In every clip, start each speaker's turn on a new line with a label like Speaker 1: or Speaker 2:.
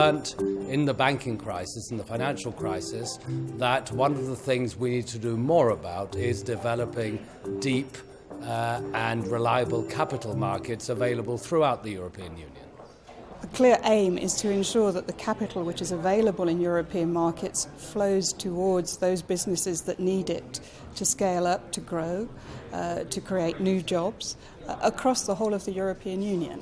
Speaker 1: learnt in the banking crisis, in the financial crisis, that one of the things we need to do more about is developing deep uh, and reliable capital markets available throughout the European Union.
Speaker 2: The clear aim is to ensure that the capital which is available in European markets flows towards those businesses that need it to scale up, to grow, uh, to create new jobs uh, across the whole of the European Union.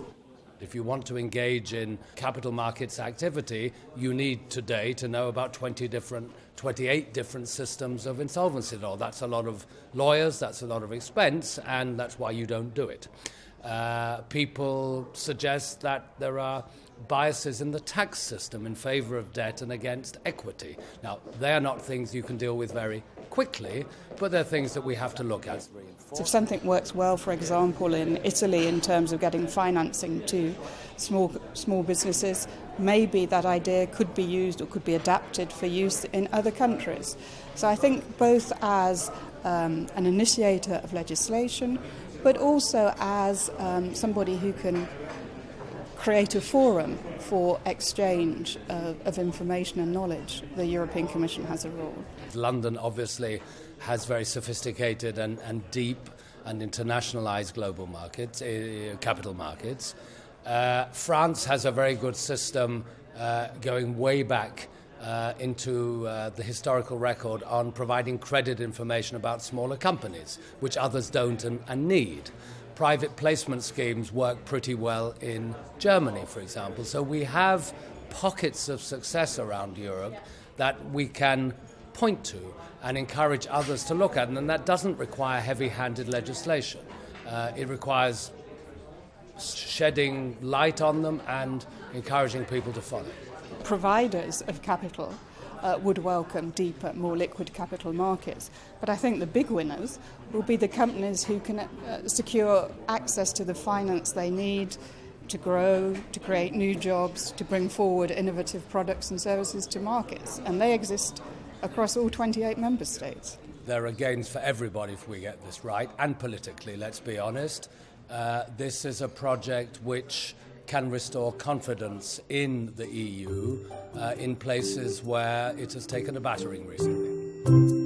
Speaker 1: If you want to engage in capital markets activity, you need today to know about 20 different, 28 different systems of insolvency law. That's a lot of lawyers, that's a lot of expense, and that's why you don't do it. Uh, people suggest that there are biases in the tax system in favor of debt and against equity. Now, they are not things you can deal with very quickly, but they're things that we have to look at.
Speaker 2: So if something works well, for example, in Italy in terms of getting financing to small small businesses, maybe that idea could be used or could be adapted for use in other countries. So I think both as um, an initiator of legislation, but also as um, somebody who can create a forum for exchange of, information and knowledge, the European Commission has a role.
Speaker 1: London obviously has very sophisticated and, and deep and internationalized global markets, uh, capital markets. Uh, France has a very good system uh, going way back uh, into uh, the historical record on providing credit information about smaller companies, which others don't and, and need private placement schemes work pretty well in Germany, for example. So we have pockets of success around Europe that we can point to and encourage others to look at. And that doesn't require heavy handed legislation, uh, it requires shedding light on them and encouraging people to follow.
Speaker 2: Providers of capital uh, would welcome deeper, more liquid capital markets. But I think the big winners will be the companies who can uh, secure access to the finance they need to grow, to create new jobs, to bring forward innovative products and services to markets. And they exist across all 28 member states.
Speaker 1: There are gains for everybody if we get this right, and politically, let's be honest. Uh, this is a project which can restore confidence in the EU uh, in places where it has taken a battering recently.